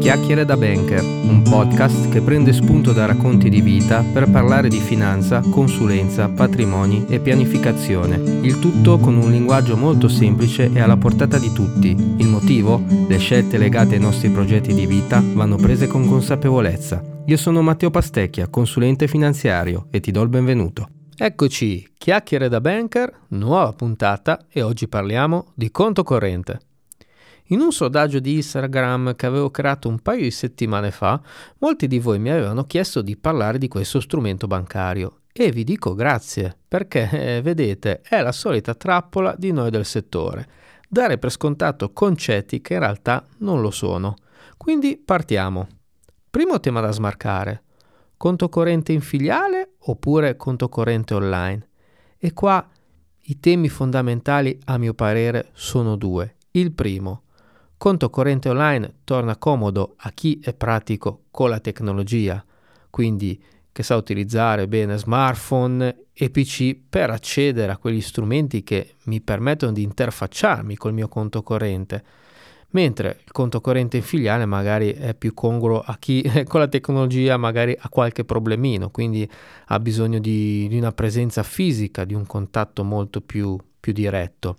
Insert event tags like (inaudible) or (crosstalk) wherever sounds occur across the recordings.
Chiacchiere da Banker, un podcast che prende spunto da racconti di vita per parlare di finanza, consulenza, patrimoni e pianificazione. Il tutto con un linguaggio molto semplice e alla portata di tutti. Il motivo? Le scelte legate ai nostri progetti di vita vanno prese con consapevolezza. Io sono Matteo Pastecchia, consulente finanziario e ti do il benvenuto. Eccoci, Chiacchiere da Banker, nuova puntata e oggi parliamo di conto corrente. In un sondaggio di Instagram che avevo creato un paio di settimane fa, molti di voi mi avevano chiesto di parlare di questo strumento bancario e vi dico grazie perché, eh, vedete, è la solita trappola di noi del settore, dare per scontato concetti che in realtà non lo sono. Quindi partiamo. Primo tema da smarcare. Conto corrente in filiale oppure conto corrente online? E qua i temi fondamentali a mio parere sono due. Il primo, Conto corrente online torna comodo a chi è pratico con la tecnologia, quindi che sa utilizzare bene smartphone e PC per accedere a quegli strumenti che mi permettono di interfacciarmi col mio conto corrente. Mentre il conto corrente in filiale magari è più congruo a chi (laughs) con la tecnologia magari ha qualche problemino, quindi ha bisogno di, di una presenza fisica, di un contatto molto più, più diretto.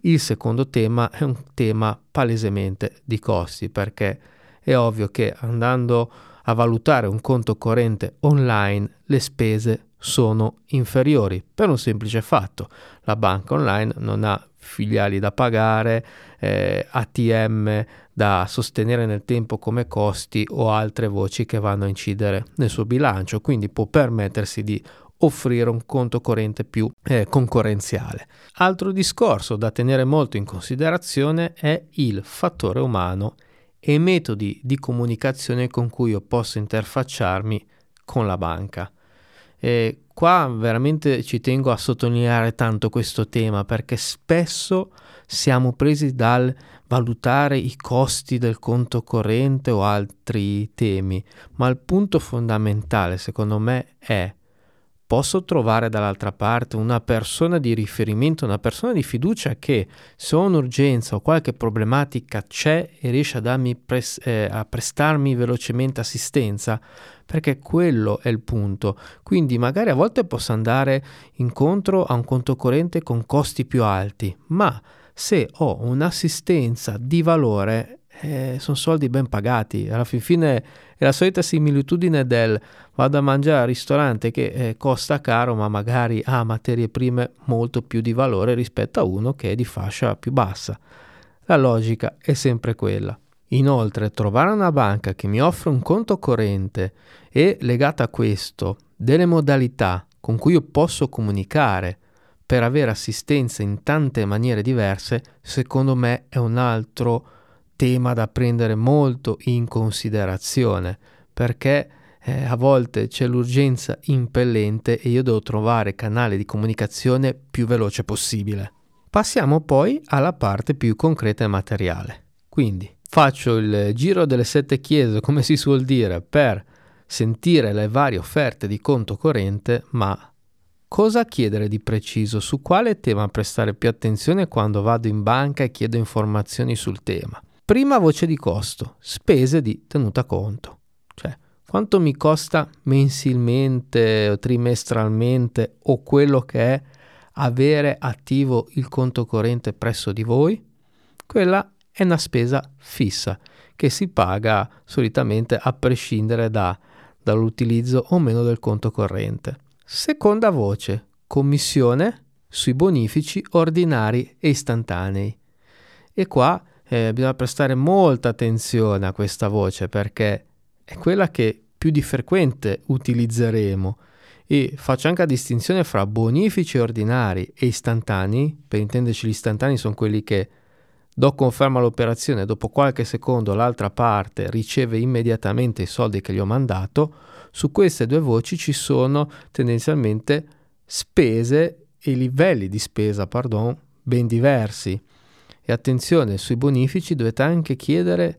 Il secondo tema è un tema palesemente di costi perché è ovvio che andando a valutare un conto corrente online le spese sono inferiori per un semplice fatto. La banca online non ha filiali da pagare, eh, ATM da sostenere nel tempo come costi o altre voci che vanno a incidere nel suo bilancio, quindi può permettersi di offrire un conto corrente più eh, concorrenziale. Altro discorso da tenere molto in considerazione è il fattore umano e i metodi di comunicazione con cui io posso interfacciarmi con la banca. E qua veramente ci tengo a sottolineare tanto questo tema perché spesso siamo presi dal valutare i costi del conto corrente o altri temi, ma il punto fondamentale secondo me è posso trovare dall'altra parte una persona di riferimento, una persona di fiducia che se ho un'urgenza o qualche problematica c'è e riesce a, pres- eh, a prestarmi velocemente assistenza, perché quello è il punto. Quindi magari a volte posso andare incontro a un conto corrente con costi più alti, ma se ho un'assistenza di valore eh, sono soldi ben pagati. Alla fin fine è la solita similitudine del vado a mangiare al ristorante che eh, costa caro ma magari ha materie prime molto più di valore rispetto a uno che è di fascia più bassa. La logica è sempre quella. Inoltre, trovare una banca che mi offre un conto corrente e legata a questo delle modalità con cui io posso comunicare per avere assistenza in tante maniere diverse, secondo me è un altro tema da prendere molto in considerazione perché eh, a volte c'è l'urgenza impellente e io devo trovare canale di comunicazione più veloce possibile. Passiamo poi alla parte più concreta e materiale. Quindi faccio il giro delle sette chiese, come si suol dire, per sentire le varie offerte di conto corrente, ma cosa chiedere di preciso? Su quale tema prestare più attenzione quando vado in banca e chiedo informazioni sul tema? Prima voce di costo, spese di tenuta conto, cioè quanto mi costa mensilmente trimestralmente o quello che è avere attivo il conto corrente presso di voi? Quella è una spesa fissa che si paga solitamente a prescindere da, dall'utilizzo o meno del conto corrente. Seconda voce, commissione sui bonifici ordinari e istantanei. E qua eh, bisogna prestare molta attenzione a questa voce perché è quella che più di frequente utilizzeremo e faccio anche la distinzione fra bonifici ordinari e istantanei, per intenderci gli istantanei sono quelli che do conferma all'operazione, dopo qualche secondo l'altra parte riceve immediatamente i soldi che gli ho mandato, su queste due voci ci sono tendenzialmente spese e livelli di spesa, pardon, ben diversi. E attenzione, sui bonifici dovete anche chiedere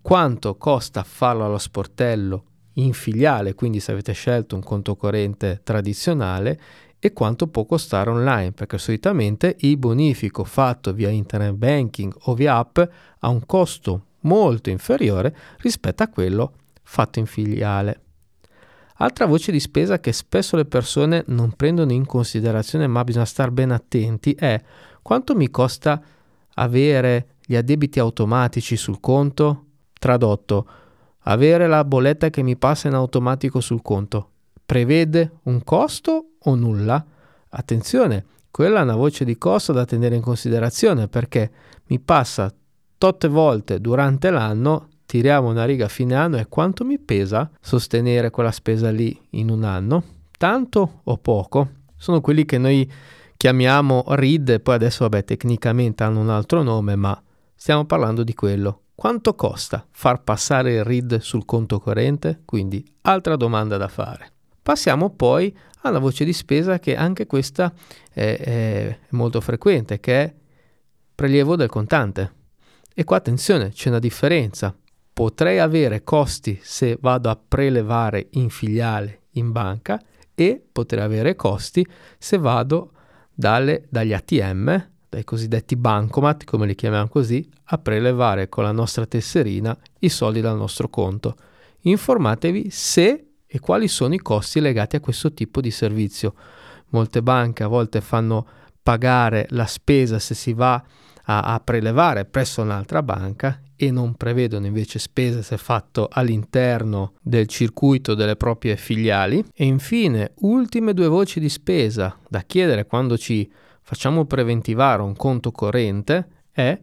quanto costa farlo allo sportello in filiale, quindi se avete scelto un conto corrente tradizionale, e quanto può costare online, perché solitamente il bonifico fatto via internet banking o via app ha un costo molto inferiore rispetto a quello fatto in filiale. Altra voce di spesa che spesso le persone non prendono in considerazione ma bisogna stare ben attenti è quanto mi costa avere gli addebiti automatici sul conto? Tradotto, avere la bolletta che mi passa in automatico sul conto prevede un costo o nulla? Attenzione, quella è una voce di costo da tenere in considerazione perché mi passa totte volte durante l'anno, tiriamo una riga a fine anno e quanto mi pesa sostenere quella spesa lì in un anno? Tanto o poco? Sono quelli che noi chiamiamo RID poi adesso vabbè tecnicamente hanno un altro nome ma stiamo parlando di quello. Quanto costa far passare il RID sul conto corrente? Quindi altra domanda da fare. Passiamo poi alla voce di spesa che anche questa è, è molto frequente, che è prelievo del contante. E qua attenzione, c'è una differenza. Potrei avere costi se vado a prelevare in filiale in banca e potrei avere costi se vado dalle, dagli ATM, dai cosiddetti bancomat, come li chiamiamo così, a prelevare con la nostra tesserina i soldi dal nostro conto. Informatevi se e quali sono i costi legati a questo tipo di servizio. Molte banche a volte fanno pagare la spesa se si va a, a prelevare presso un'altra banca e non prevedono invece spese se fatto all'interno del circuito delle proprie filiali. E infine, ultime due voci di spesa da chiedere quando ci facciamo preventivare un conto corrente è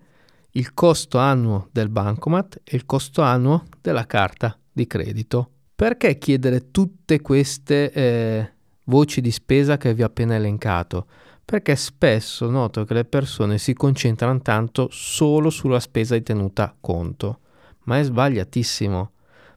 il costo annuo del bancomat e il costo annuo della carta di credito perché chiedere tutte queste eh, voci di spesa che vi ho appena elencato? Perché spesso noto che le persone si concentrano tanto solo sulla spesa di tenuta conto, ma è sbagliatissimo,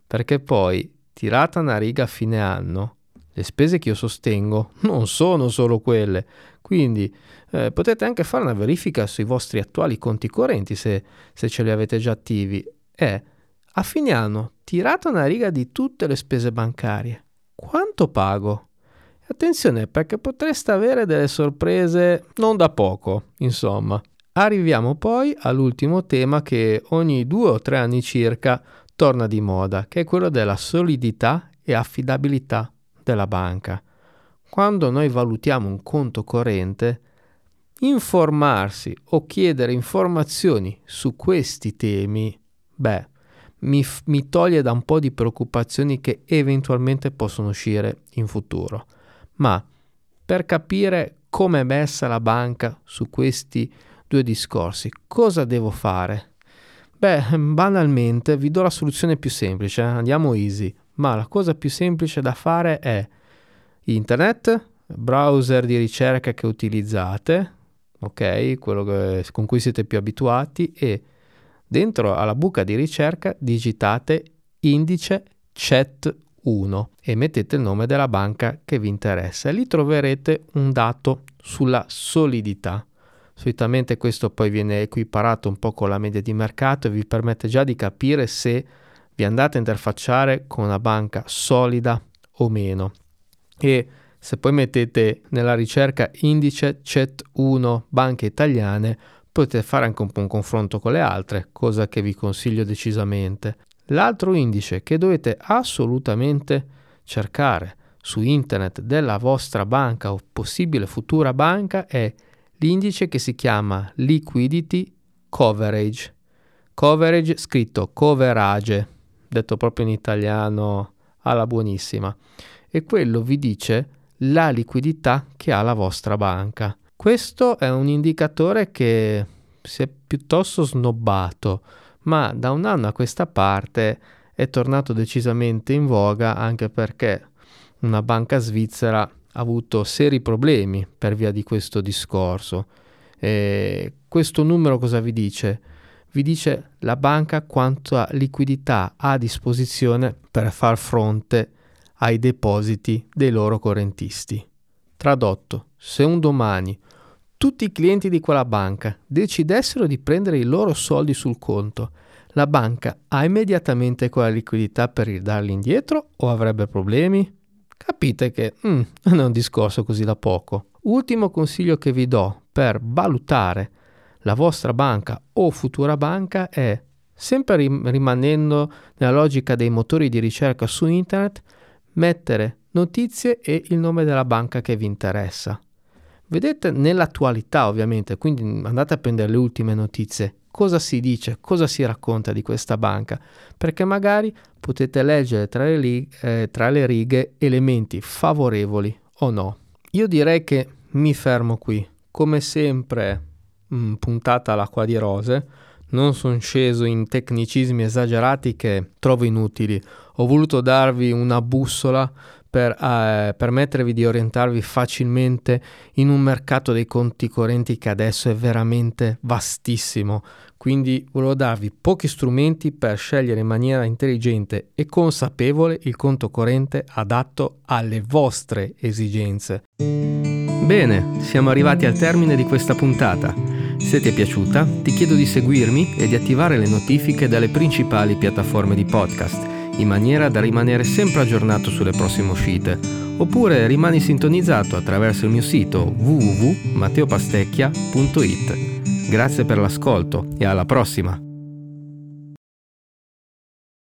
perché poi, tirata una riga a fine anno, le spese che io sostengo non sono solo quelle, quindi eh, potete anche fare una verifica sui vostri attuali conti correnti se, se ce li avete già attivi. È a fine anno, tirata una riga di tutte le spese bancarie. Quanto pago? Attenzione perché potreste avere delle sorprese non da poco, insomma. Arriviamo poi all'ultimo tema che ogni due o tre anni circa torna di moda, che è quello della solidità e affidabilità della banca. Quando noi valutiamo un conto corrente, informarsi o chiedere informazioni su questi temi, beh, mi, mi toglie da un po' di preoccupazioni che eventualmente possono uscire in futuro. Ma per capire come è messa la banca su questi due discorsi, cosa devo fare? Beh, banalmente vi do la soluzione più semplice, eh? andiamo easy, ma la cosa più semplice da fare è internet, browser di ricerca che utilizzate, ok, quello che, con cui siete più abituati e Dentro alla buca di ricerca digitate indice CET 1 e mettete il nome della banca che vi interessa lì troverete un dato sulla solidità. Solitamente questo poi viene equiparato un po' con la media di mercato e vi permette già di capire se vi andate a interfacciare con una banca solida o meno. E se poi mettete nella ricerca indice CET 1 banche italiane potete fare anche un po' un confronto con le altre, cosa che vi consiglio decisamente. L'altro indice che dovete assolutamente cercare su internet della vostra banca o possibile futura banca è l'indice che si chiama Liquidity Coverage. Coverage scritto coverage, detto proprio in italiano alla buonissima. E quello vi dice la liquidità che ha la vostra banca. Questo è un indicatore che si è piuttosto snobbato, ma da un anno a questa parte è tornato decisamente in voga anche perché una banca svizzera ha avuto seri problemi per via di questo discorso. E questo numero cosa vi dice? Vi dice la banca quanta liquidità ha a disposizione per far fronte ai depositi dei loro correntisti. Tradotto, se un domani tutti i clienti di quella banca decidessero di prendere i loro soldi sul conto, la banca ha immediatamente quella liquidità per ridarli indietro o avrebbe problemi? Capite che mm, (laughs) non è un discorso così da poco. Ultimo consiglio che vi do per valutare la vostra banca o futura banca è sempre rimanendo nella logica dei motori di ricerca su internet, mettere notizie e il nome della banca che vi interessa. Vedete nell'attualità ovviamente, quindi andate a prendere le ultime notizie, cosa si dice, cosa si racconta di questa banca, perché magari potete leggere tra le, righe, eh, tra le righe elementi favorevoli o no. Io direi che mi fermo qui, come sempre mh, mm, puntata all'acqua di rose, non sono sceso in tecnicismi esagerati che trovo inutili, ho voluto darvi una bussola per eh, permettervi di orientarvi facilmente in un mercato dei conti correnti che adesso è veramente vastissimo. Quindi volevo darvi pochi strumenti per scegliere in maniera intelligente e consapevole il conto corrente adatto alle vostre esigenze. Bene, siamo arrivati al termine di questa puntata. Se ti è piaciuta, ti chiedo di seguirmi e di attivare le notifiche dalle principali piattaforme di podcast, in maniera da rimanere sempre aggiornato sulle prossime uscite. Oppure rimani sintonizzato attraverso il mio sito www.matteopastecchia.it. Grazie per l'ascolto e alla prossima!